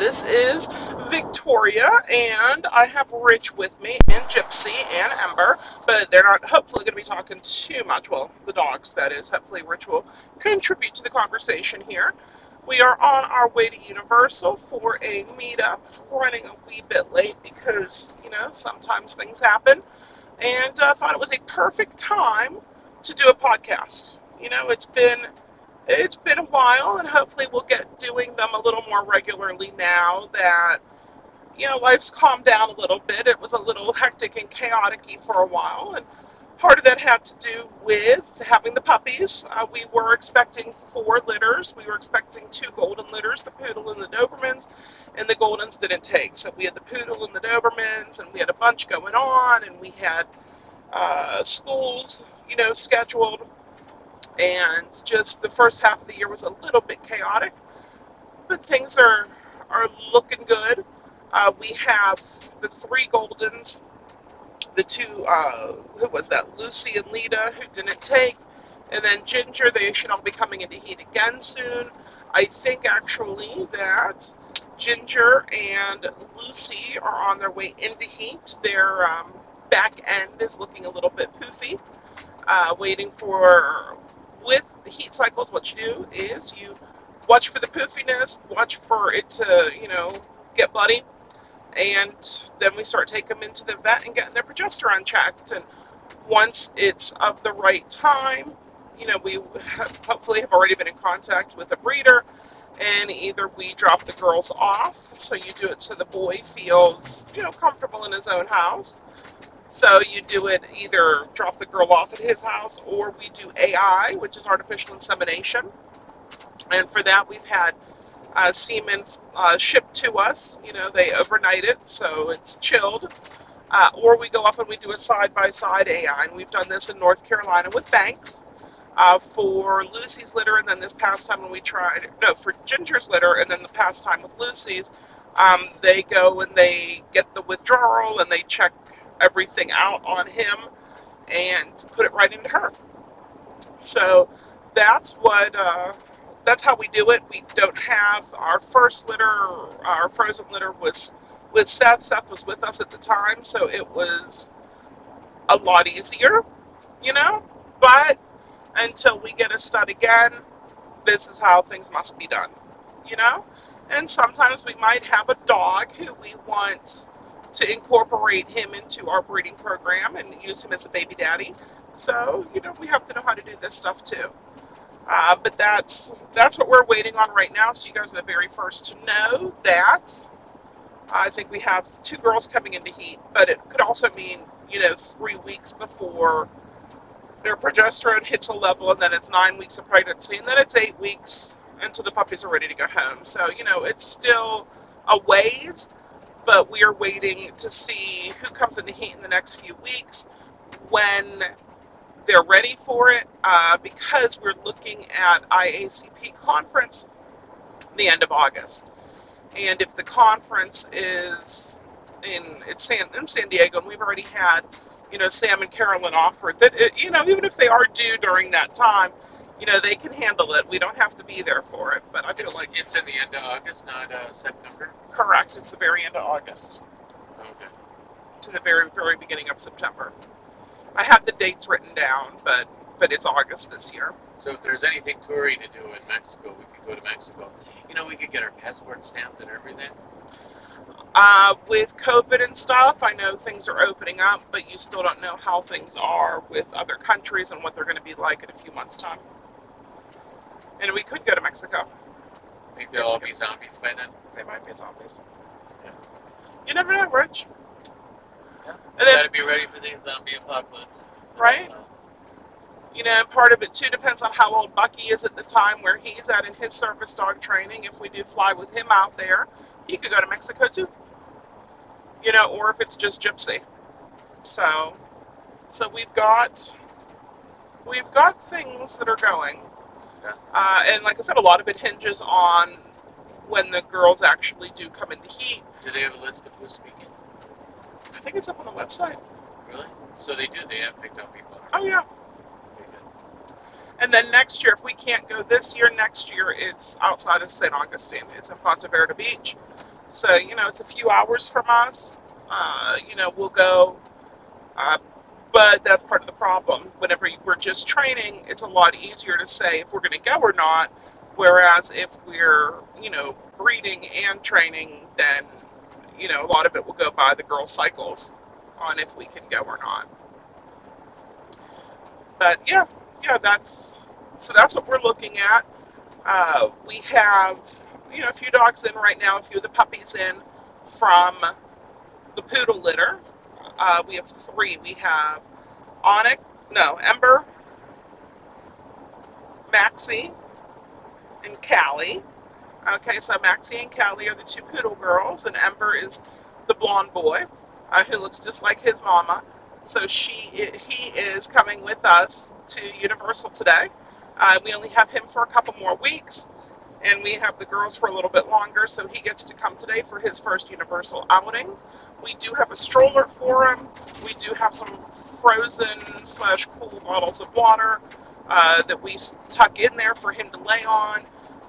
This is Victoria, and I have Rich with me, and Gypsy, and Ember, but they're not hopefully going to be talking too much. Well, the dogs, that is. Hopefully, Rich will contribute to the conversation here. We are on our way to Universal for a meetup. Running a wee bit late because, you know, sometimes things happen, and I uh, thought it was a perfect time to do a podcast. You know, it's been it's been a while, and hopefully we'll get doing them a little more regularly now that you know life's calmed down a little bit. It was a little hectic and chaotic for a while, and part of that had to do with having the puppies. Uh, we were expecting four litters. We were expecting two golden litters, the poodle and the Dobermans, and the goldens didn't take. So we had the poodle and the Dobermans, and we had a bunch going on, and we had uh, schools, you know, scheduled and just the first half of the year was a little bit chaotic, but things are are looking good. Uh, we have the three Goldens, the two uh, who was that Lucy and Lita who didn't take, and then Ginger. They should all be coming into heat again soon. I think actually that Ginger and Lucy are on their way into heat. Their um, back end is looking a little bit poofy. Uh, waiting for with heat cycles, what you do is you watch for the poofiness, watch for it to, you know, get bloody, and then we start taking them into the vet and getting their progesterone checked. And once it's of the right time, you know, we have, hopefully have already been in contact with a breeder, and either we drop the girls off, so you do it so the boy feels, you know, comfortable in his own house, so you do it either drop the girl off at his house or we do AI, which is artificial insemination. And for that, we've had uh, semen uh, shipped to us. You know, they overnight it, so it's chilled. Uh, or we go up and we do a side by side AI. And we've done this in North Carolina with Banks uh, for Lucy's litter, and then this past time when we tried, no, for Ginger's litter, and then the past time with Lucy's, um, they go and they get the withdrawal and they check everything out on him and put it right into her. So that's what uh, that's how we do it. We don't have our first litter, our frozen litter was with Seth. Seth was with us at the time, so it was a lot easier, you know. But until we get a stud again, this is how things must be done, you know. And sometimes we might have a dog who we want to incorporate him into our breeding program and use him as a baby daddy. So, you know, we have to know how to do this stuff too. Uh, but that's that's what we're waiting on right now. So you guys are the very first to know that. I think we have two girls coming into heat, but it could also mean you know three weeks before their progesterone hits a level, and then it's nine weeks of pregnancy, and then it's eight weeks until the puppies are ready to go home. So you know it's still a ways, but we are waiting to see who comes into heat in the next few weeks when they're ready for it uh, because we're looking at IACP conference the end of August. And if the conference is in it's San, in San Diego, and we've already had, you know, Sam and Carolyn offered that, it, you know, even if they are due during that time, you know, they can handle it. We don't have to be there for it. But I feel It's, like it's in the end of August, not uh, September. correct. It's the very end of August Okay. to the very very beginning of September. I have the dates written down, but but it's August this year. So if there's anything touring to do in Mexico, we could go to Mexico. You know, we could get our passport stamped and everything. Uh, with COVID and stuff, I know things are opening up, but you still don't know how things are with other countries and what they're going to be like in a few months' time. And we could go to Mexico. Think they'll all be zombies by then. They might be zombies. Yeah. You never know, Rich. Yeah. And then- Gotta be ready for the zombie apocalypse. Right. You know, and part of it too depends on how old Bucky is at the time where he's at in his service dog training. If we do fly with him out there, he could go to Mexico too. You know, or if it's just Gypsy. So, so we've got we've got things that are going. Uh, and like I said, a lot of it hinges on when the girls actually do come into heat. do they have a list of who's speaking? I think it's up on the website. Really? So they do. They have picked out people. Oh yeah. And then next year, if we can't go this year, next year it's outside of St. Augustine. It's in Ponte Vedra Beach. So, you know, it's a few hours from us. Uh, you know, we'll go. Uh, but that's part of the problem. Whenever we're just training, it's a lot easier to say if we're going to go or not. Whereas if we're, you know, breeding and training, then, you know, a lot of it will go by the girl cycles on if we can go or not. But yeah, yeah, that's so that's what we're looking at. Uh, we have, you know, a few dogs in right now, a few of the puppies in from the poodle litter. Uh, we have three. We have Onyx, no, Ember, Maxie, and Callie. Okay, so Maxie and Callie are the two poodle girls, and Ember is the blonde boy uh, who looks just like his mama. So she, he is coming with us to Universal today. Uh, we only have him for a couple more weeks, and we have the girls for a little bit longer. So he gets to come today for his first Universal outing. We do have a stroller for him. We do have some frozen slash cool bottles of water uh, that we tuck in there for him to lay on.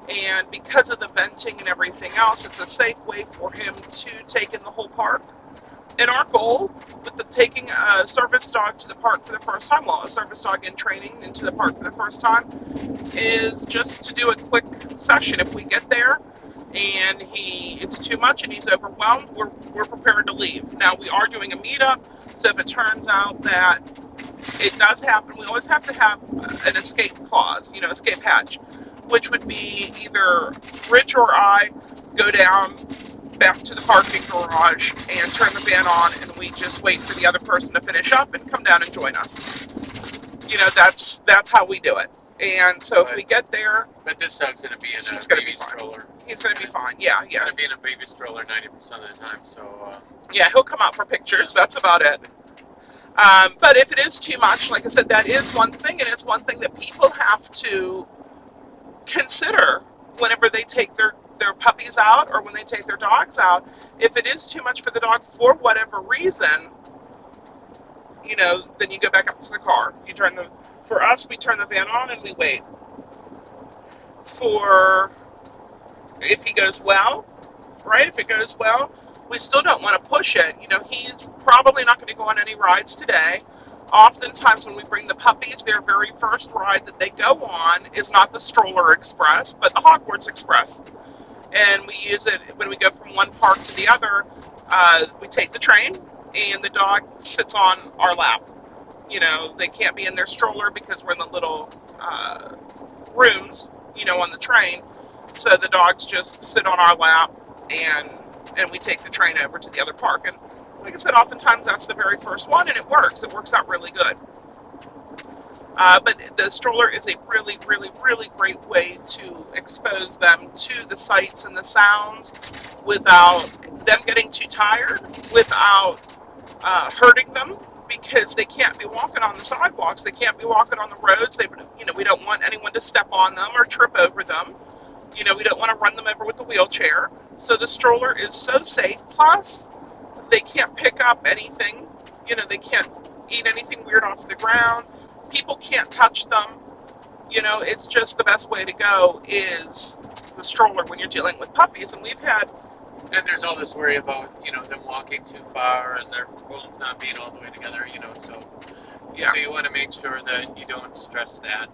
And because of the venting and everything else, it's a safe way for him to take in the whole park. And our goal with the taking a service dog to the park for the first time, well, a service dog in training into the park for the first time, is just to do a quick session. If we get there and he it's too much and he's overwhelmed, we're, we're prepared to leave. Now we are doing a meetup, so if it turns out that it does happen, we always have to have an escape clause, you know, escape hatch, which would be either Rich or I go down back to the parking garage and turn the van on, and we just wait for the other person to finish up and come down and join us. You know, that's that's how we do it. And so if we get there, But this dog's going to be in a gonna baby be stroller. he's going to be fine. Yeah, He's yeah, going to be in a baby stroller 90% of the time, so uh, yeah. He'll come out for pictures. That's about it. Um, but if it is too much, like I said, that is one thing, and it's one thing that people have to consider whenever they take their their puppies out or when they take their dogs out. If it is too much for the dog for whatever reason, you know, then you go back up to the car. You turn the for us, we turn the van on and we wait. For if he goes well, right? If it goes well, we still don't want to push it. You know, he's probably not going to go on any rides today. Oftentimes, when we bring the puppies, their very first ride that they go on is not the stroller express, but the Hogwarts Express. And we use it when we go from one park to the other. Uh, we take the train, and the dog sits on our lap. You know, they can't be in their stroller because we're in the little uh, rooms, you know, on the train. So the dogs just sit on our lap, and and we take the train over to the other park. And like I said, oftentimes that's the very first one, and it works. It works out really good. Uh, but the stroller is a really, really, really great way to expose them to the sights and the sounds without them getting too tired, without uh, hurting them, because they can't be walking on the sidewalks. They can't be walking on the roads. They, you know, we don't want anyone to step on them or trip over them. You know, we don't want to run them over with the wheelchair. So the stroller is so safe. Plus, they can't pick up anything. You know, they can't eat anything weird off the ground. People can't touch them. You know, it's just the best way to go is the stroller when you're dealing with puppies. And we've had, and there's all this worry about you know them walking too far and their bones not being all the way together. You know, so yeah. so you want to make sure that you don't stress that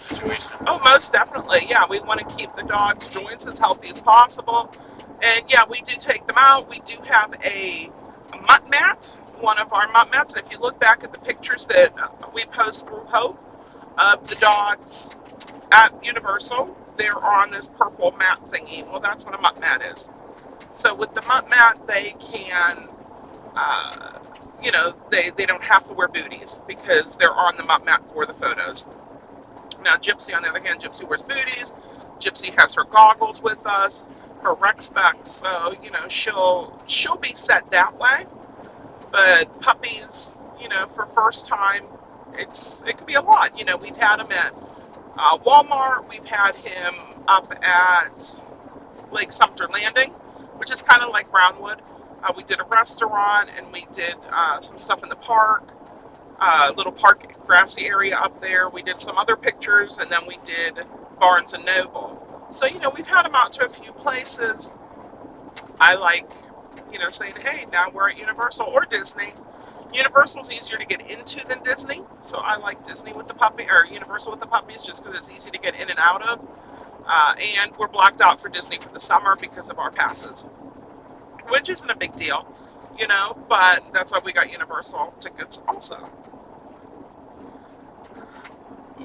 situation. Oh, most definitely. Yeah, we want to keep the dog's joints as healthy as possible. And yeah, we do take them out. We do have a, a mutt mat, one of our mutt mats. And if you look back at the pictures that we post through Hope of the dogs at Universal, they're on this purple mat thingy. Well, that's what a mutt mat is. So with the mutt mat, they can, uh, you know, they, they don't have to wear booties because they're on the mutt mat for the photos. Now, Gypsy, on the other hand, Gypsy wears booties. Gypsy has her goggles with us, her Rex Specs, so you know she'll she'll be set that way. But puppies, you know, for first time, it's it could be a lot. You know, we've had him at uh, Walmart. We've had him up at Lake Sumter Landing, which is kind of like Brownwood. Uh, we did a restaurant and we did uh, some stuff in the park uh, little park grassy area up there. We did some other pictures, and then we did Barnes and Noble. So you know we've had them out to a few places, I like, you know, saying, hey, now we're at Universal or Disney. Universal's easier to get into than Disney, so I like Disney with the puppy or Universal with the puppies just because it's easy to get in and out of. Uh, and we're blocked out for Disney for the summer because of our passes, which isn't a big deal, you know. But that's why we got Universal tickets also.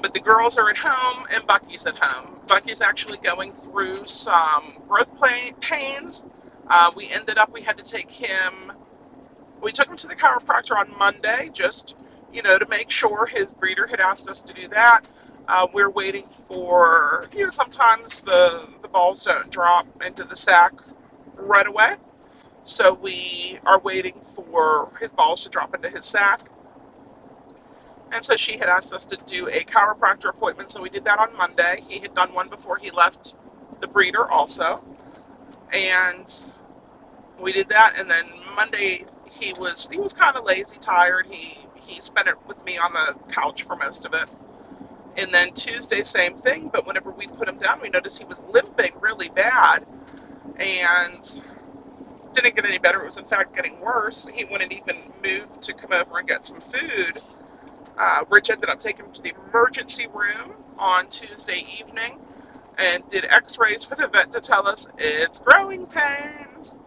But the girls are at home and Bucky's at home. Bucky's actually going through some growth pains. Uh, we ended up we had to take him we took him to the chiropractor on Monday just, you know, to make sure his breeder had asked us to do that. Uh, we're waiting for, you know, sometimes the, the balls don't drop into the sack right away. So we are waiting for his balls to drop into his sack. And so she had asked us to do a chiropractor appointment, so we did that on Monday. He had done one before he left the breeder also. And we did that, and then Monday he was he was kind of lazy, tired. He he spent it with me on the couch for most of it. And then Tuesday, same thing. But whenever we put him down, we noticed he was limping really bad, and didn't get any better. It was in fact getting worse. He wouldn't even move to come over and get some food. Uh, Rich ended up taking him to the emergency room on Tuesday evening and did X-rays for the vet to tell us it's growing pains.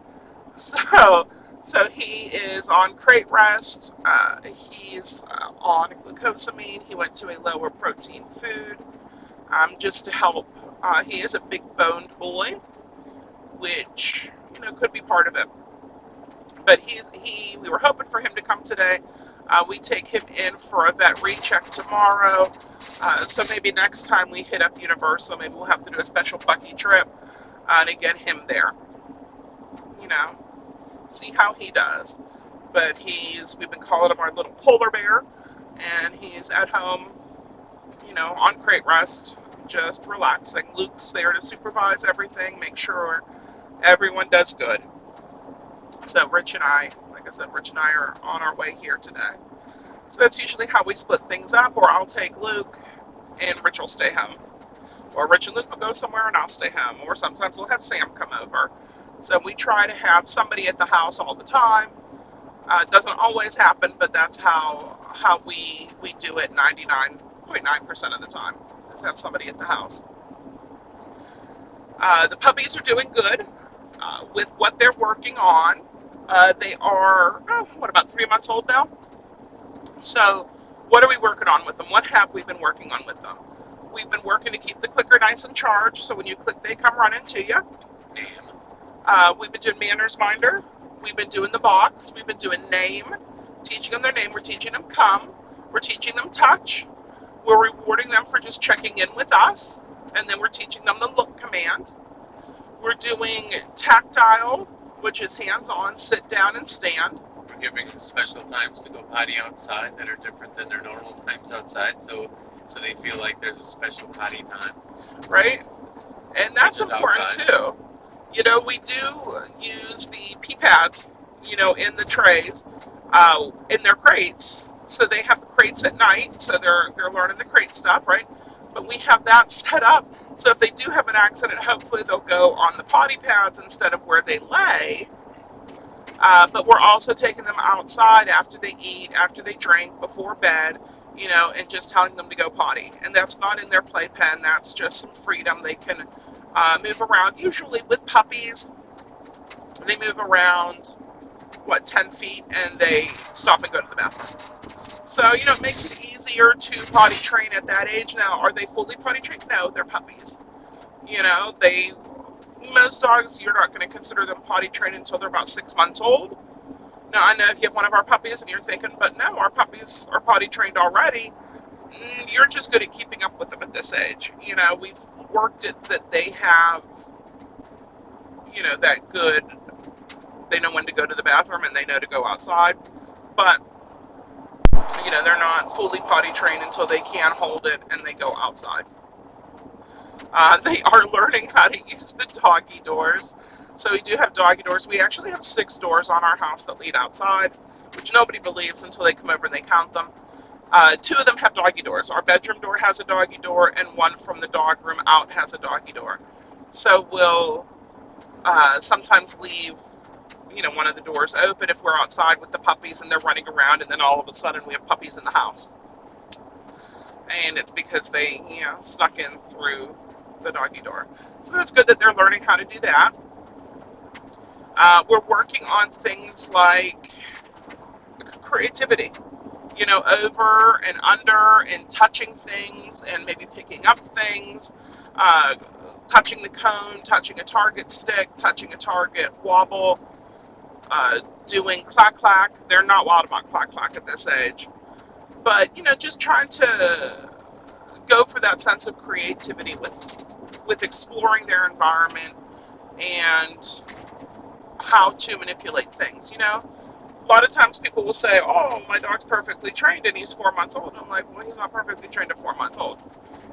So so he is on crate rest. Uh, he's uh, on glucosamine. He went to a lower protein food um, just to help. Uh, he is a big boned boy, which you know could be part of it. But he's he. We were hoping for him to come today. Uh, we take him in for a vet recheck tomorrow. Uh, so maybe next time we hit up Universal, maybe we'll have to do a special Bucky trip uh, to get him there. You know, see how he does. But he's, we've been calling him our little polar bear, and he's at home, you know, on crate rest, just relaxing. Luke's there to supervise everything, make sure everyone does good. So Rich and I, like I said, Rich and I are on our way here today. So that's usually how we split things up, or I'll take Luke and Rich will stay home. Or Rich and Luke will go somewhere and I'll stay home. Or sometimes we'll have Sam come over. So we try to have somebody at the house all the time. Uh, it doesn't always happen, but that's how how we we do it 99.9% of the time is have somebody at the house. Uh, the puppies are doing good uh, with what they're working on. Uh, they are oh, what about three months old now? So what are we working on with them? What have we been working on with them? We've been working to keep the clicker nice and charged, so when you click, they come running to you. Uh, we've been doing manners minder. We've been doing the box. We've been doing name, teaching them their name. We're teaching them come. We're teaching them touch. We're rewarding them for just checking in with us. And then we're teaching them the look command. We're doing tactile, which is hands on, sit down and stand. We're giving them special times to go potty outside that are different than their normal times outside. So so they feel like there's a special potty time. Right? And that's important outside. too. You know, we do use the pee pads, you know, in the trays, uh, in their crates. So they have the crates at night, so they're they're learning the crate stuff, right? But we have that set up so if they do have an accident, hopefully they'll go on the potty pads instead of where they lay. Uh, but we're also taking them outside after they eat, after they drink, before bed, you know, and just telling them to go potty. And that's not in their playpen. That's just some freedom. They can uh, move around. Usually with puppies, they move around, what, 10 feet, and they stop and go to the bathroom. So, you know, it makes it easier to potty train at that age. Now, are they fully potty trained? No, they're puppies. You know, they, most dogs, you're not going to consider them potty trained until they're about six months old. Now, I know if you have one of our puppies and you're thinking, but no, our puppies are potty trained already, mm, you're just good at keeping up with them at this age. You know, we've worked it that they have, you know, that good. They know when to go to the bathroom and they know to go outside, but you know they're not fully potty trained until they can hold it and they go outside. Uh, they are learning how to use the doggy doors. So we do have doggy doors. We actually have six doors on our house that lead outside, which nobody believes until they come over and they count them. Uh, two of them have doggy doors. Our bedroom door has a doggy door, and one from the dog room out has a doggy door. So we'll uh, sometimes leave you know one of the doors open if we're outside with the puppies and they're running around and then all of a sudden we have puppies in the house and it's because they you know snuck in through the doggy door so it's good that they're learning how to do that uh, we're working on things like creativity you know over and under and touching things and maybe picking up things uh, touching the cone touching a target stick touching a target wobble uh, doing clack clack. They're not wild about clack clack at this age, but you know, just trying to go for that sense of creativity with with exploring their environment and how to manipulate things. You know, a lot of times people will say, "Oh, my dog's perfectly trained and he's four months old." I'm like, "Well, he's not perfectly trained at four months old."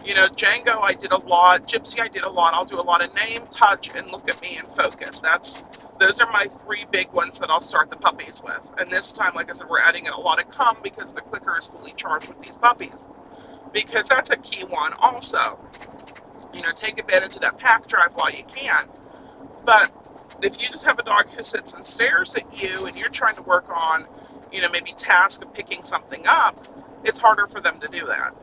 You know, Django, I did a lot. Gypsy, I did a lot. I'll do a lot of name, touch, and look at me and focus. That's those are my three big ones that I'll start the puppies with. And this time, like I said, we're adding in a lot of come because the clicker is fully charged with these puppies. Because that's a key one also. You know, take advantage of that pack drive while you can. But if you just have a dog who sits and stares at you and you're trying to work on, you know, maybe task of picking something up, it's harder for them to do that.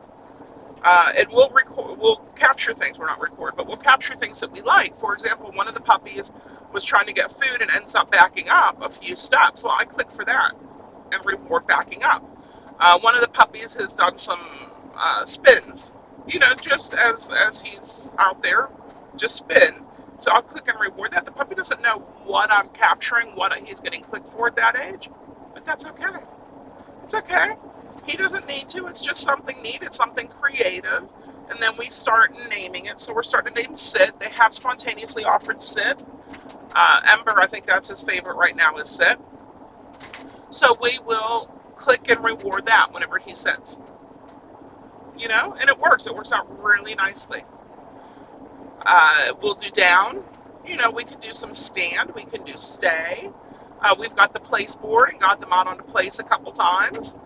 Uh, and we'll record, we'll capture things. We're not record, but we'll capture things that we like. For example, one of the puppies was trying to get food and ends up backing up a few steps. Well, I click for that and reward backing up. Uh, one of the puppies has done some uh, spins, you know, just as as he's out there, just spin. So I'll click and reward that. The puppy doesn't know what I'm capturing, what he's getting clicked for at that age, but that's okay. It's okay. He doesn't need to. It's just something neat. It's something creative. And then we start naming it. So we're starting to name Sid. They have spontaneously offered Sid. Uh, Ember, I think that's his favorite right now, is Sid. So we will click and reward that whenever he sits. You know, and it works. It works out really nicely. Uh, we'll do down. You know, we can do some stand. We can do stay. Uh, we've got the place board and got them out onto place a couple times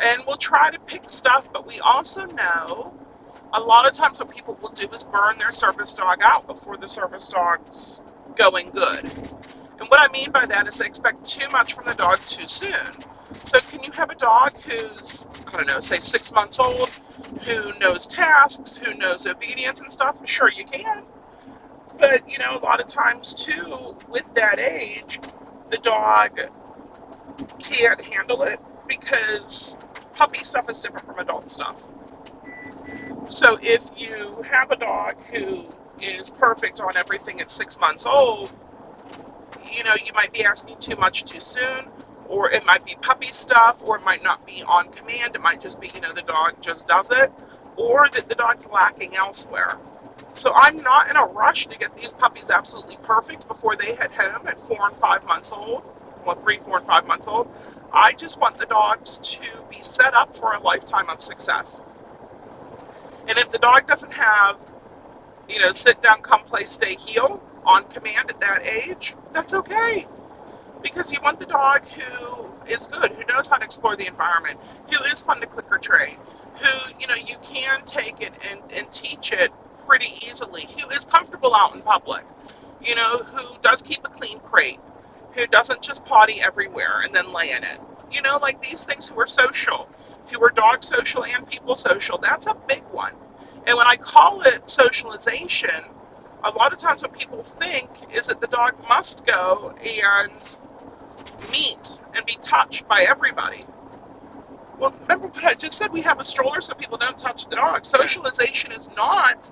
and we'll try to pick stuff, but we also know a lot of times what people will do is burn their service dog out before the service dog's going good. And what I mean by that is they expect too much from the dog too soon. So can you have a dog who's, I don't know, say six months old, who knows tasks, who knows obedience and stuff? Sure, you can. But, you know, a lot of times too, with that age, the dog can't handle it because puppy stuff is different from adult stuff. So if you have a dog who is perfect on everything at six months old, you know, you might be asking too much too soon, or it might be puppy stuff, or it might not be on command. It might just be, you know, the dog just does it, or that the dog's lacking elsewhere. So I'm not in a rush to get these puppies absolutely perfect before they head home at four and five months old, well, three, four, and five months old. I just want the dogs to be set up for a lifetime of success. And if the dog doesn't have, you know, sit down, come play, stay, heel on command at that age, that's okay. Because you want the dog who is good, who knows how to explore the environment, who is fun to click or train, who, you know, you can take it and, and teach it pretty easily, who is comfortable out in public, you know, who does keep a clean crate, who doesn't just potty everywhere and then lay in it. You know, like these things who are social, who are dog social and people social, that's a big one. And when I call it socialization, a lot of times what people think is that the dog must go and meet and be touched by everybody. Well, remember what I just said? We have a stroller so people don't touch the dog. Socialization is not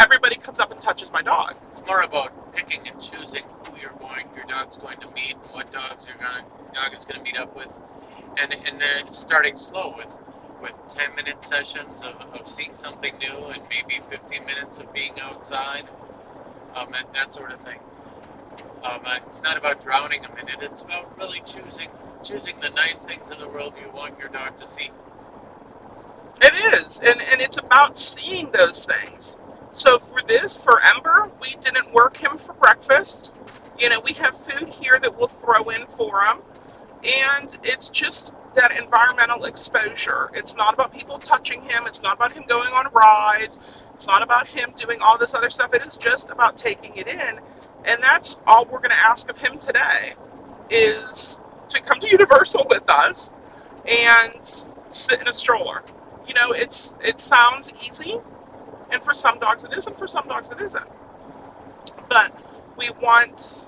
everybody comes up and touches my dog. It's more about picking and choosing who you're going, your dog's going to meet, and what dogs gonna dog is gonna meet up with, and and then starting slow with with 10 minute sessions of, of seeing something new and maybe 15 minutes of being outside, um, and that sort of thing. Um, uh, it's not about drowning them in it. It's about really choosing choosing the nice things in the world you want your dog to see. It is, and and it's about seeing those things. So for this, for Ember, we didn't work him for breakfast. You know, we have food here that we'll throw in for him. And it's just that environmental exposure. It's not about people touching him. It's not about him going on rides. It's not about him doing all this other stuff. It is just about taking it in And that's all we're going to ask of him today is to come to Universal with us and sit in a stroller. You know, it's it sounds easy, and for some dogs it is, and for some dogs it isn't. But we want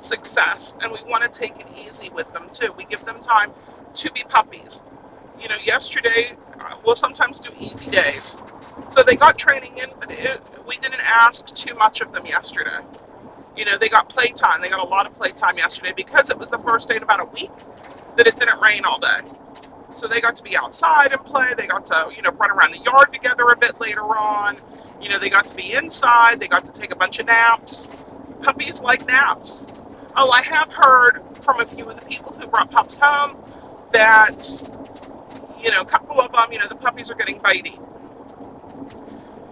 success, and we want to take it easy with them too. We give them time to be puppies. You know, yesterday uh, we'll sometimes do easy days, so they got training in, but it, we didn't ask too much of them yesterday. You know, they got playtime. They got a lot of playtime yesterday because it was the first day in about a week that it didn't rain all day. So they got to be outside and play. They got to, you know, run around the yard together a bit later on. You know, they got to be inside. They got to take a bunch of naps. Puppies like naps. Oh, I have heard from a few of the people who brought pups home that, you know, a couple of them, you know, the puppies are getting bitey.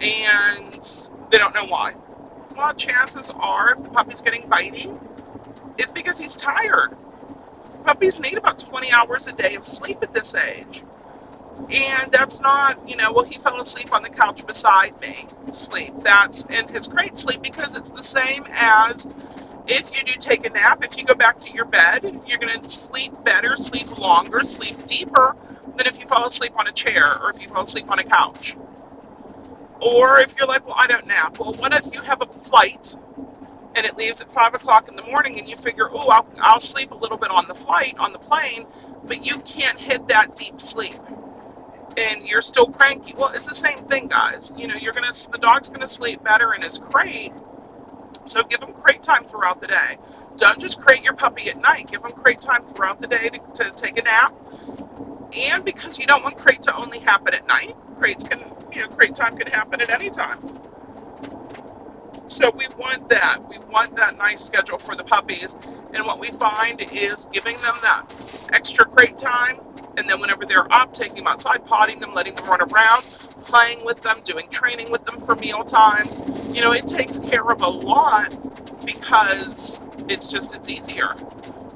And they don't know why. Well, chances are, if the puppy's getting bitey, it's because he's tired. Puppies need about 20 hours a day of sleep at this age. And that's not, you know, well, he fell asleep on the couch beside me. Sleep. That's in his crate sleep because it's the same as if you do take a nap, if you go back to your bed, you're going to sleep better, sleep longer, sleep deeper than if you fall asleep on a chair or if you fall asleep on a couch. Or if you're like, well, I don't nap. Well, what if you have a flight and it leaves at 5 o'clock in the morning and you figure, oh, I'll, I'll sleep a little bit on the flight, on the plane, but you can't hit that deep sleep. And you're still cranky. Well, it's the same thing, guys. You know, you're gonna the dog's gonna sleep better in his crate. So give him crate time throughout the day. Don't just crate your puppy at night. Give him crate time throughout the day to, to take a nap. And because you don't want crate to only happen at night, crates can you know, crate time can happen at any time. So we want that. We want that nice schedule for the puppies. And what we find is giving them that extra crate time, and then whenever they're up, taking them outside, potting them, letting them run around, playing with them, doing training with them for meal times. You know, it takes care of a lot because it's just it's easier.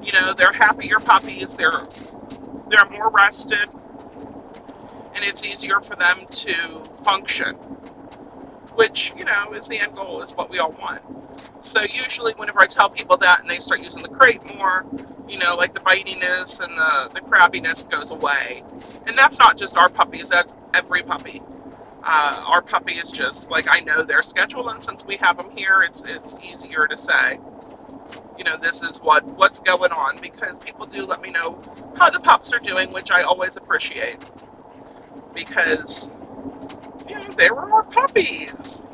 You know, they're happier puppies. They're they're more rested and it's easier for them to function, which, you know, is the end goal, is what we all want. So usually whenever I tell people that and they start using the crate more, you know, like the bitiness and the, the crabbiness goes away. And that's not just our puppies, that's every puppy. Uh, our puppy is just like I know their schedule, and since we have them here, it's it's easier to say, you know, this is what what's going on because people do let me know how the pups are doing, which I always appreciate because you know they were our puppies.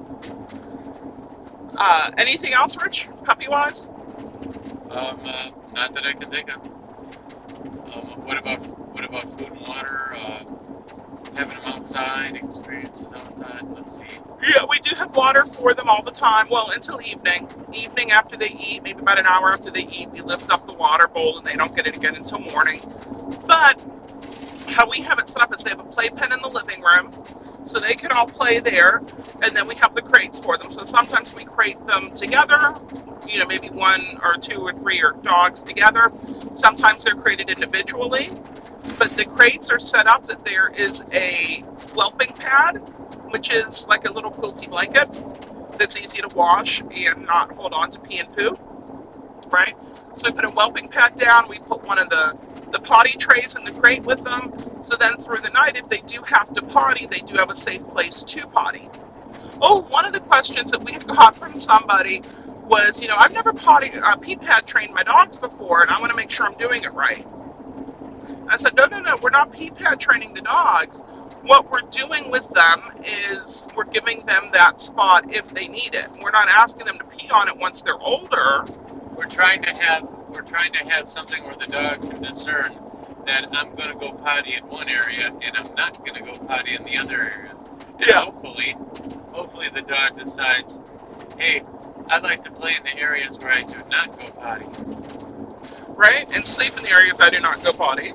Uh, anything else, Rich, puppy wise? Um, uh, not that I can think of. Um, what about what about food and water? Uh, having them outside, experiences outside. Let's see. Yeah, we do have water for them all the time. Well, until evening. Evening after they eat, maybe about an hour after they eat, we lift up the water bowl and they don't get it again until morning. But how we have it set up is they have a playpen in the living room, so they can all play there, and then we have the crates for them. So sometimes we crate them together, you know, maybe one or two or three or dogs together. Sometimes they're crated individually, but the crates are set up that there is a whelping pad, which is like a little quilty blanket that's easy to wash and not hold on to pee and poo, right? So we put a whelping pad down, we put one of the the potty trays in the crate with them. So then through the night, if they do have to potty, they do have a safe place to potty. Oh, one of the questions that we got from somebody was, you know, I've never potty uh, pee pad trained my dogs before, and I want to make sure I'm doing it right. I said, no, no, no, we're not pee pad training the dogs. What we're doing with them is we're giving them that spot if they need it. We're not asking them to pee on it once they're older. We're trying to have we're trying to have something where the dog can discern that I'm going to go potty in one area and I'm not going to go potty in the other area. And Yeah. hopefully, hopefully the dog decides, hey, I'd like to play in the areas where I do not go potty. right? And sleep in the areas I do not go potty.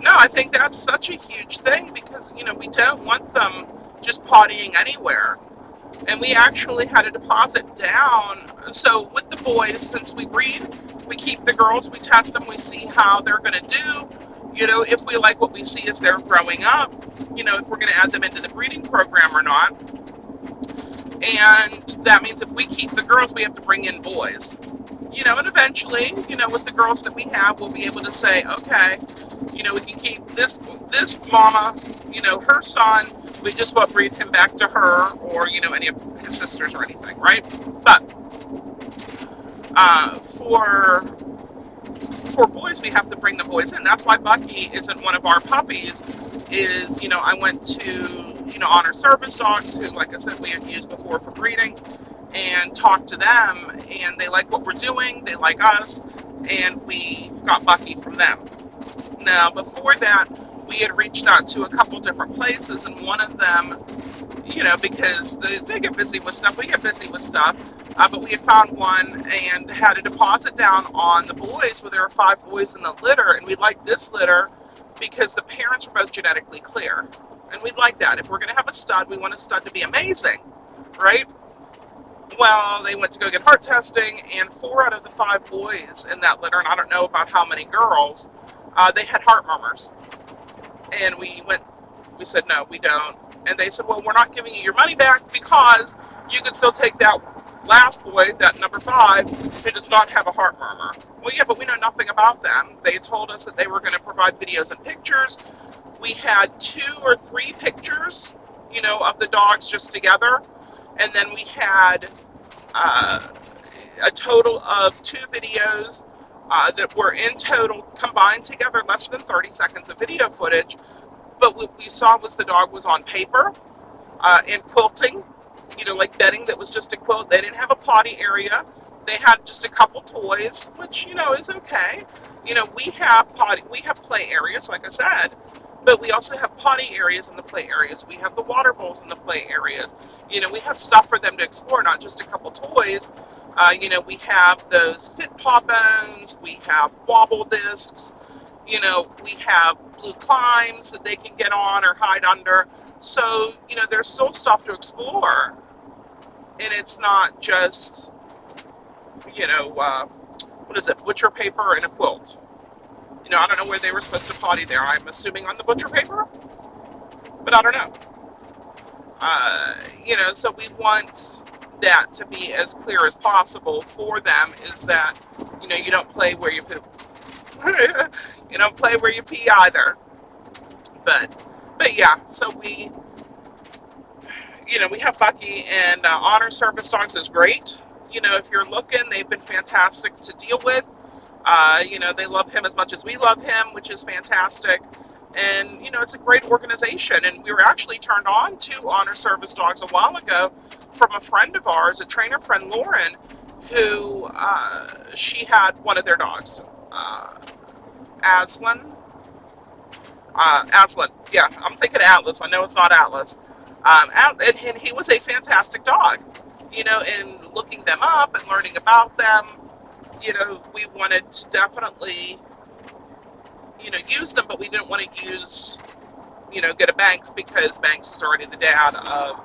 No, I think that's such a huge thing because, you know, we don't want them just pottying anywhere. And we actually had a deposit down. So with the boys, since we breed, we keep the girls, we test them, we see how they're going to do. You know, if we like what we see as they're growing up, you know, if we're going to add them into the breeding program or not. And that means if we keep the girls, we have to bring in boys. You know, and eventually, you know, with the girls that we have, we'll be able to say, okay, you know, can keep this this mama, you know, her son. We just won't breed him back to her or you know any of his sisters or anything, right? But uh, for for boys, we have to bring the boys in. That's why Bucky isn't one of our puppies. Is you know I went to you know honor service dogs who, like I said, we have used before for breeding, and talked to them, and they like what we're doing. They like us, and we got Bucky from them. Now before that, we had reached out to a couple different places, and one of them, you know, because they, they get busy with stuff, we get busy with stuff. Uh, but we had found one and had a deposit down on the boys where there were five boys in the litter, and we liked this litter because the parents were both genetically clear. And we'd like that. If we're going to have a stud, we want a stud to be amazing, right? Well, they went to go get heart testing, and four out of the five boys in that litter, and I don't know about how many girls, uh, they had heart murmurs. And we went, we said, no, we don't. And they said, well, we're not giving you your money back because you could still take that last boy, that number five, who does not have a heart murmur. Well, yeah, but we know nothing about them. They told us that they were going to provide videos and pictures. We had two or three pictures, you know, of the dogs just together. And then we had uh, a total of two videos uh, that were in total combined together less than 30 seconds of video footage. But what we saw was the dog was on paper uh, and quilting you know, like bedding that was just a quilt. They didn't have a potty area. They had just a couple toys, which you know is okay. You know, we have potty, we have play areas, like I said, but we also have potty areas in the play areas. We have the water bowls in the play areas. You know, we have stuff for them to explore, not just a couple toys. Uh, you know, we have those fit paw bones. We have wobble discs. You know, we have blue Klimbs that they can get on or hide under. So, you know, there's still stuff to explore. And it's not just, you know, uh, what is it, butcher paper and a quilt. You know, I don't know where they were supposed to potty there. I'm assuming on the butcher paper, but I don't know. Uh, you know, so we want that to be as clear as possible for them is that, you know, you don't play where you poop. you don't play where you pee either. But but yeah, so we, you know, we have Bucky and uh, Honor Service Dogs is great. You know, if you're looking, they've been fantastic to deal with. Uh, you know, they love him as much as we love him, which is fantastic. And, you know, it's a great organization. And we were actually turned on to Honor Service Dogs a while ago from a friend of ours, a trainer friend, Lauren, who uh, she had one of their dogs, uh, Aslan, uh, Aslan. Yeah, I'm thinking Atlas. I know it's not Atlas. Um, and, and he was a fantastic dog. You know, in looking them up and learning about them, you know, we wanted to definitely, you know, use them, but we didn't want to use, you know, get a Banks because Banks is already the dad of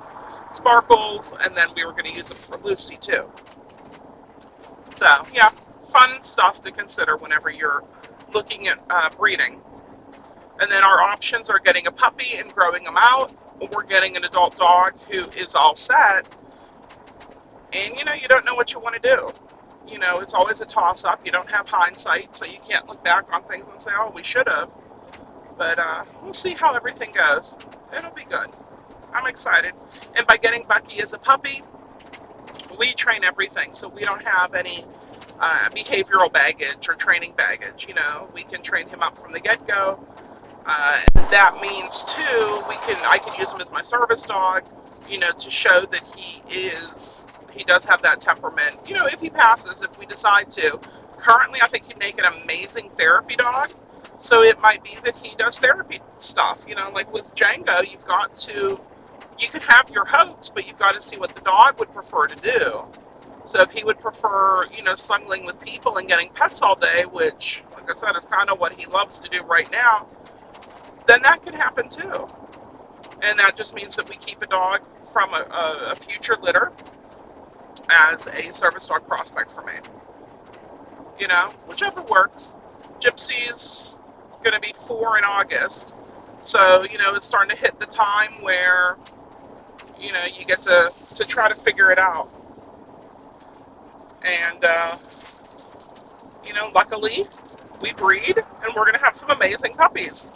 Sparkles, and then we were going to use them for Lucy too. So, yeah, fun stuff to consider whenever you're looking at uh, breeding. And then our options are getting a puppy and growing them out, or getting an adult dog who is all set. And you know, you don't know what you want to do. You know, it's always a toss up. You don't have hindsight, so you can't look back on things and say, oh, we should have. But uh, we'll see how everything goes. It'll be good. I'm excited. And by getting Bucky as a puppy, we train everything, so we don't have any uh, behavioral baggage or training baggage. You know, we can train him up from the get go uh, that means too, we can I can use him as my service dog, you know, to show that he is he does have that temperament. You know, if he passes, if we decide to. Currently, I think he'd make an amazing therapy dog. So it might be that he does therapy stuff. You know, like with Django, you've got to you can have your hopes, but you've got to see what the dog would prefer to do. So if he would prefer, you know, snuggling with people and getting pets all day, which, like I said, is kind of what he loves to do right now, then that could happen too. And that just means that we keep a dog from a, a, a future litter as a service dog prospect for me. You know, whichever works. Gypsy's going to be four in August. So, you know, it's starting to hit the time where you know, you get to, to try to figure it out. And, uh, you know, luckily, we breed and we're going to have some amazing puppies.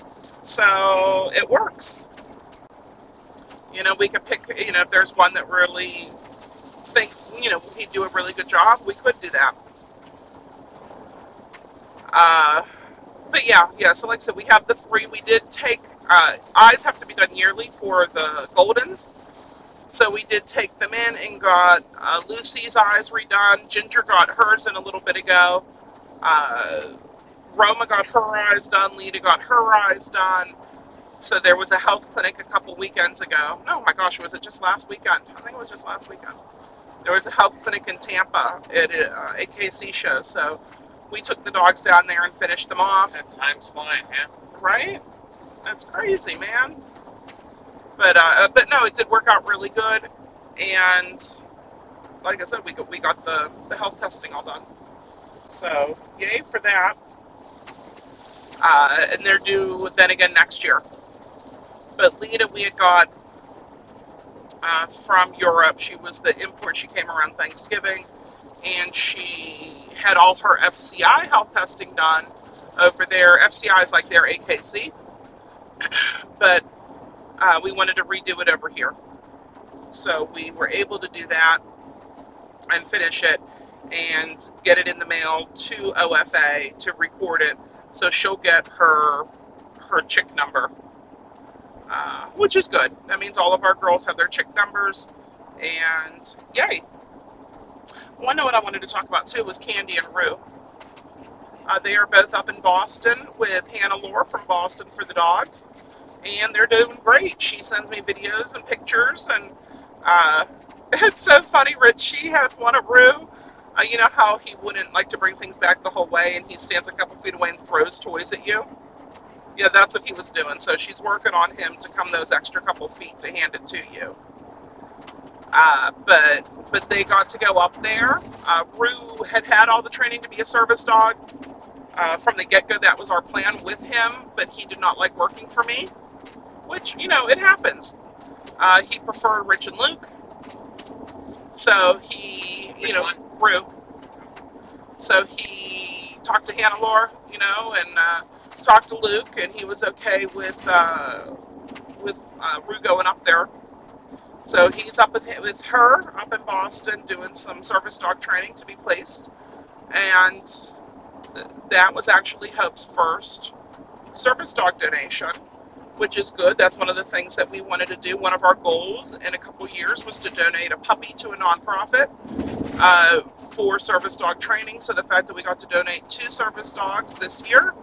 So it works. You know, we could pick, you know, if there's one that really thinks, you know, he'd do a really good job, we could do that. Uh, but yeah, yeah, so like I said, we have the three. We did take, uh, eyes have to be done yearly for the Goldens. So we did take them in and got uh, Lucy's eyes redone. Ginger got hers in a little bit ago. Uh, Roma got her eyes done. Lita got her eyes done. So there was a health clinic a couple weekends ago. No, my gosh, was it just last weekend? I think it was just last weekend. There was a health clinic in Tampa at a uh, AKC show. So we took the dogs down there and finished them off. That time's flying, yeah. Right? That's crazy, man. But uh, but no, it did work out really good, and like I said, we got we got the the health testing all done. So yay for that. Uh, and they're due then again next year. But Lita, we had got uh, from Europe. She was the import. She came around Thanksgiving, and she had all her FCI health testing done over there. FCI is like their AKC, but uh, we wanted to redo it over here. So we were able to do that and finish it and get it in the mail to OFA to record it. So she'll get her her CHIC number, uh, which is good. That means all of our girls have their CHIC numbers, and yay. One note I wanted to talk about too was Candy and Rue. Uh, they are both up in Boston with Hannah Lore from Boston for the Dogs, and they're doing great. She sends me videos and pictures, and uh, it's so funny. Richie has one of Rue. Uh, you know how he wouldn't like to bring things back the whole way, and he stands a couple feet away and throws toys at you. Yeah, that's what he was doing. So she's working on him to come those extra couple feet to hand it to you. Uh, but but they got to go up there. Uh, Rue had had all the training to be a service dog uh, from the get go. That was our plan with him, but he did not like working for me, which you know it happens. Uh, he preferred Rich and Luke, so he you Which know? Rue. So he talked to Hannah Laura, you know, and uh, talked to Luke, and he was okay with uh, with uh, Rue going up there. So he's up with with her up in Boston doing some service dog training to be placed, and th- that was actually Hope's first service dog donation, which is good. That's one of the things that we wanted to do. One of our goals in a couple years was to donate a puppy to a nonprofit uh, for service dog training. So the fact that we got to donate two service dogs this year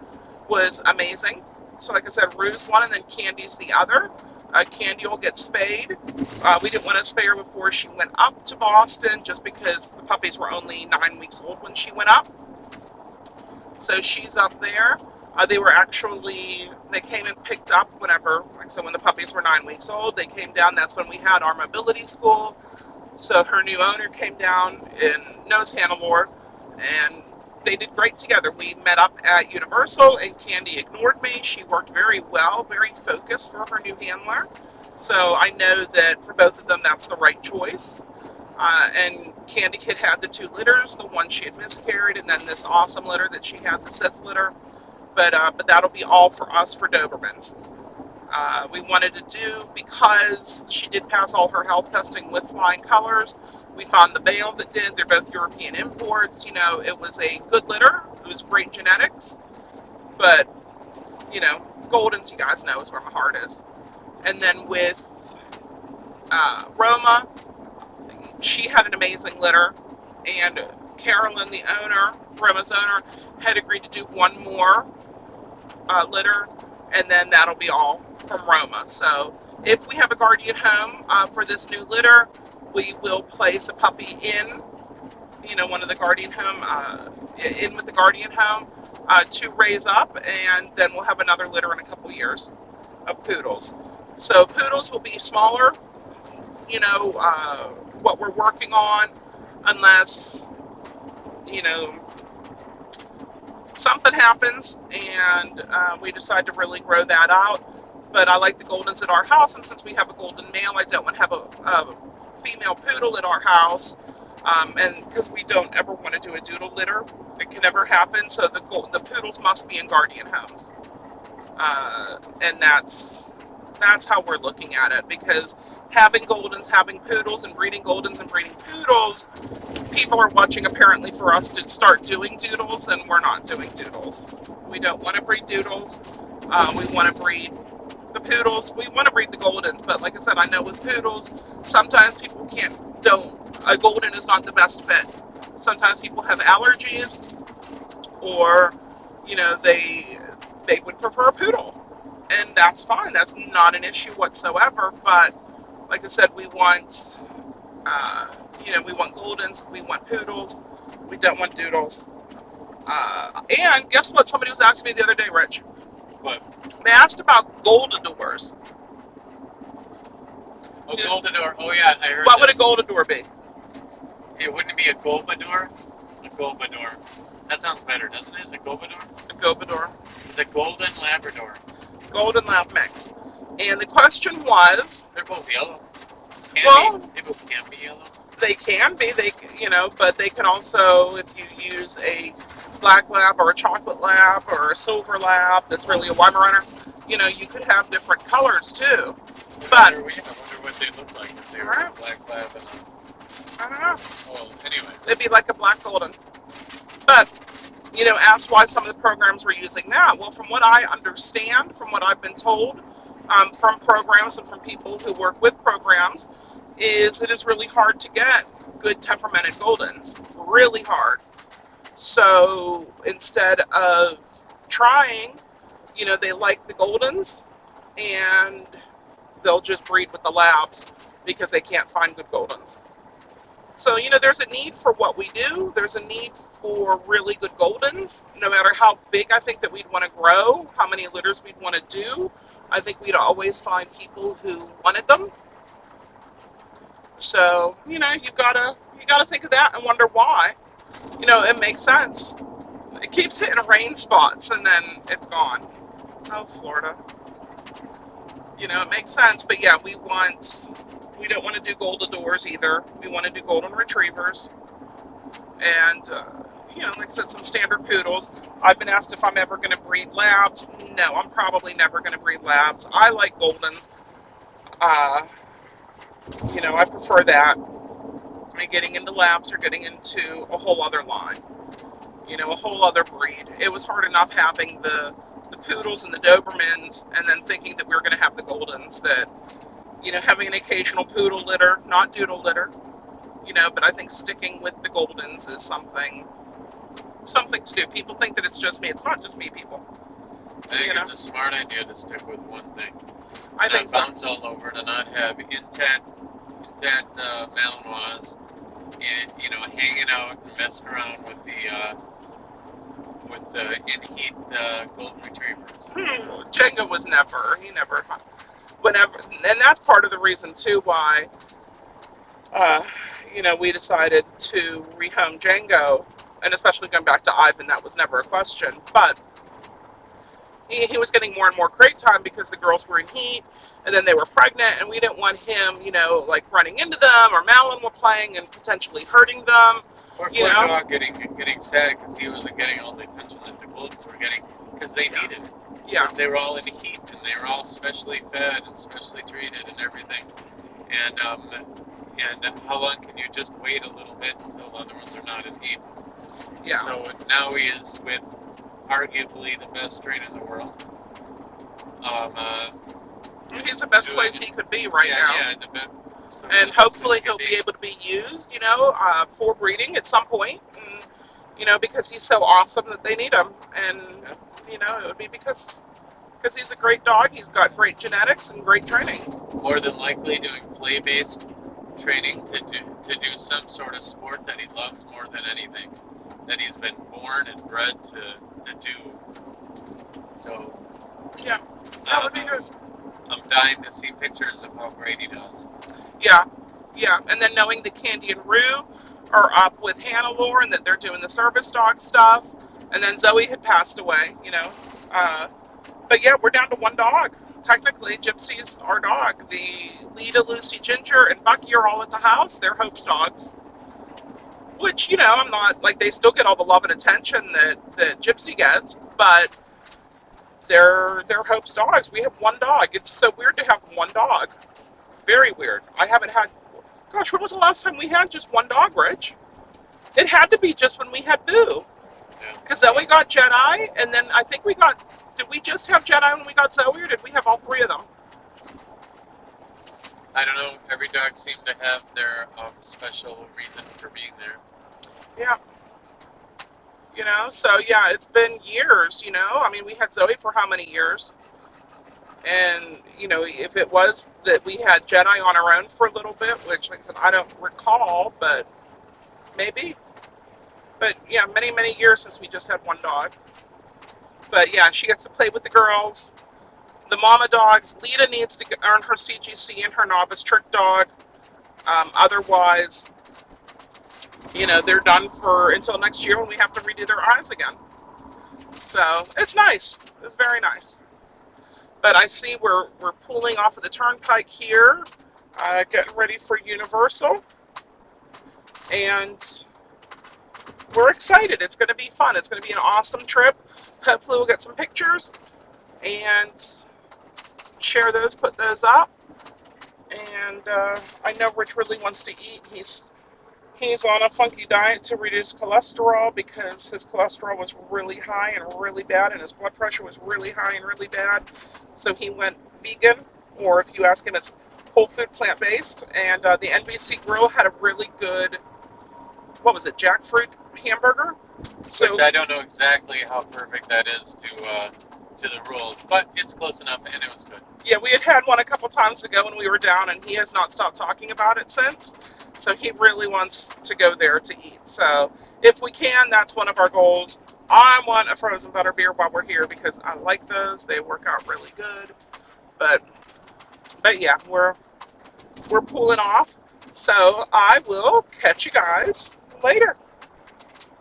was amazing. So like I said, Rue's one, and then Candy's the other. Uh, Candy will get spayed. Uh, we didn't want to spay her before she went up to Boston, just because the puppies were only nine weeks old when she went up. So she's up there. Uh, they were actually they came and picked up whenever, like so when the puppies were nine weeks old. They came down. That's when we had our mobility school. So her new owner came down and knows Moore, and they did great together. We met up at Universal, and Candy ignored me. She worked very well, very focused for her new handler. So I know that for both of them, that's the right choice. Uh, and Candy had had the two litters, the one she had miscarried, and then this awesome litter that she had, the Sith litter. But uh, but that'll be all for us for Dobermans. Uh, we wanted to do because she did pass all her health testing with flying colors. We found the bale that did. They're both European imports. You know, it was a good litter. It was great genetics. But, you know, Goldens, you guys know, is where my heart is. And then with uh, Roma, she had an amazing litter. And Carolyn, the owner, Roma's owner, had agreed to do one more uh, litter. And then that'll be all from Roma. So if we have a guardian home uh, for this new litter, we will place a puppy in, you know, one of the guardian home, uh, in with the guardian home uh, to raise up, and then we'll have another litter in a couple years of poodles. So poodles will be smaller, you know, uh, what we're working on, unless, you know, something happens and uh, we decide to really grow that out. But I like the Goldens at our house, and since we have a Golden male, I don't want to have a, a female poodle at our house. Um, and because we don't ever want to do a doodle litter, it can never happen. So the the poodles must be in guardian homes, uh, and that's that's how we're looking at it. Because having goldens, having poodles, and breeding goldens and breeding poodles, people are watching apparently for us to start doing doodles, and we're not doing doodles. We don't want to breed doodles. Uh, we want to breed the poodles. We want to breed the goldens, but like I said, I know with poodles, sometimes people can't don't a golden is not the best fit. Sometimes people have allergies, or you know they they would prefer a poodle, and that's fine. That's not an issue whatsoever. But like I said, we want uh, you know we want goldens, we want poodles, we don't want doodles. Uh, and guess what? Somebody was asking me the other day, Rich. But They asked about goldadors. oh, Dude. Goldador. Oh yeah, I heard. What would a this. goldador be? It wouldn't be a Golden Golbador. A Golden Golbador. That sounds better, doesn't it? A Golbador. A goldador. It's a golden Labrador. Golden lab mix. And the question was, They're both yellow. Can Well- be. They both can be yellow. they can be, they you know, but they can also, if you use a black lab or a chocolate lab or a silver lab, that's really a Weimaraner, you know, you could have different colors too. I But- wonder, yeah, I wonder what they look like if they were Right. a uh-huh. black lab and a. I don't know. Well, anyway. They'd be like a black golden. But, you know, ask why some of the programs were using that. Well, from what I understand, from what I've been told um, from programs and from people who work with programs, is it is really hard to get good temperamented goldens. Really hard. So instead of trying, you know, they like the goldens and they'll just breed with the labs because they can't find good goldens. So, you know, there's a need for what we do. There's a need for really good Goldens. No matter how big I think that we'd want to grow, how many litters we'd want to do, I think we'd always find people who wanted them. So, you know, you gotta you gotta think of that and wonder why. You know, it makes sense. It keeps hitting rain spots and then it's gone. Oh, Florida. You know, it makes sense, but yeah, we want we don't want to do goldadors either. We want to do golden retrievers, and uh, you know, like I said, some standard poodles. I've been asked if I'm ever going to breed labs. No, I'm probably never going to breed labs. I like goldens. Uh, you know, I prefer that. I mean, getting into labs or getting into a whole other line. You know, a whole other breed. It was hard enough having the the poodles and the Dobermans, and then thinking that we were going to have the goldens. That you know, having an occasional poodle litter, not doodle litter, you know, but I think sticking with the Goldens is something something to do. People think that it's just me. It's not just me, people. I think You it's know? a smart idea to stick with one thing. I think so. bounce all over to not have intact, intact uh, Malinois, in, you know, hanging out and messing around with the uh, with the in heat uh, golden retrievers. Hmm, Django was never, he never, whenever, and that's part of the reason too why, uh, you know, we decided to rehome Django, and especially going back to Ivan, that was never a question, but he, he was getting more and more crate time because the girls were in heat, and then they were pregnant, and we didn't want him, you know, like running into them, or Malin were playing and potentially hurting them. Or You know? getting getting sad because he wasn't getting all the attention that the Goldens were getting because they Yeah. needed it. Yeah, they were all in heat and they were all specially fed and specially treated and everything. And um, and how long can you just wait a little bit until other ones are not in heat? yeah. So now he is with arguably the best strain in the world. Um, uh, He's the best place he could be right yeah, now. Yeah, the be- so and hopefully he he'll could be able to be used, you know, uh, for breeding at some point, and, you know, because he's so awesome that they need him, and you know, it would be because because he's a great dog. He's got great genetics and great training. more than likely doing play-based training to do to do some sort of sport that he loves more than anything that he's been born and bred to to do. So Yeah, that would be um, good. I'm dying to see pictures of how great he does. Yeah, yeah, and then knowing that Candy and Rue are up with Hannelore and that they're doing the service dog stuff, and then Zoe had passed away, you know. Uh, but yeah, we're down to one dog. technically, Gypsy's our dog. The Lita, Lucy, Ginger, and Bucky are all at the house. They're Hope's dogs. Which, you know, I'm not, like, they still get all the love and attention that, that Gypsy gets, but they're, they're Hope's dogs. We have one dog. It's so weird to have one dog. Very weird. I haven't had, gosh, when was the last time we had just one dog, Rich? It had to be just when we had Boo. Because Zoe got Jedi, and then I think we got. Did we just have Jedi when we got Zoe, or did we have all three of them? I don't know. Every dog seemed to have their um, special reason for being there. Yeah. You know, so yeah, it's been years, you know. I mean, we had Zoe for how many years? And, you know, if it was that we had Jedi on our own for a little bit, which, like I said, I don't recall, but maybe. But yeah, many, many years since we just had one dog. But yeah, she gets to play with the girls. The mama dogs, Lita needs to earn her CGC and her novice trick dog. Um, otherwise, you know, they're done for until next year when we have to redo their eyes again. So it's nice. It's very nice. But I see we're we're pulling off of the turnpike here, uh, getting ready for Universal, and we're excited. It's going to be fun. It's going to be an awesome trip. Hopefully, we'll get some pictures and share those, put those up. And uh, I know Rich really wants to eat. He's he's on a funky diet to reduce cholesterol because his cholesterol was really high and really bad, and his blood pressure was really high and really bad. So he went vegan, or if you ask him, it's whole food plant based. And uh, the NBC Grill had a really good, what was it, jackfruit hamburger. So Which I don't know exactly how perfect that is to uh, to the rules, but it's close enough, and it was good. yeah, we had had one a couple times ago when we were down, and he has not stopped talking about it since. So he really wants to go there to eat. So if we can, that's one of our goals. I want a frozen butter beer while we're here because I like those. They work out really good. But but yeah, we're we're pulling off. So I will catch you guys later.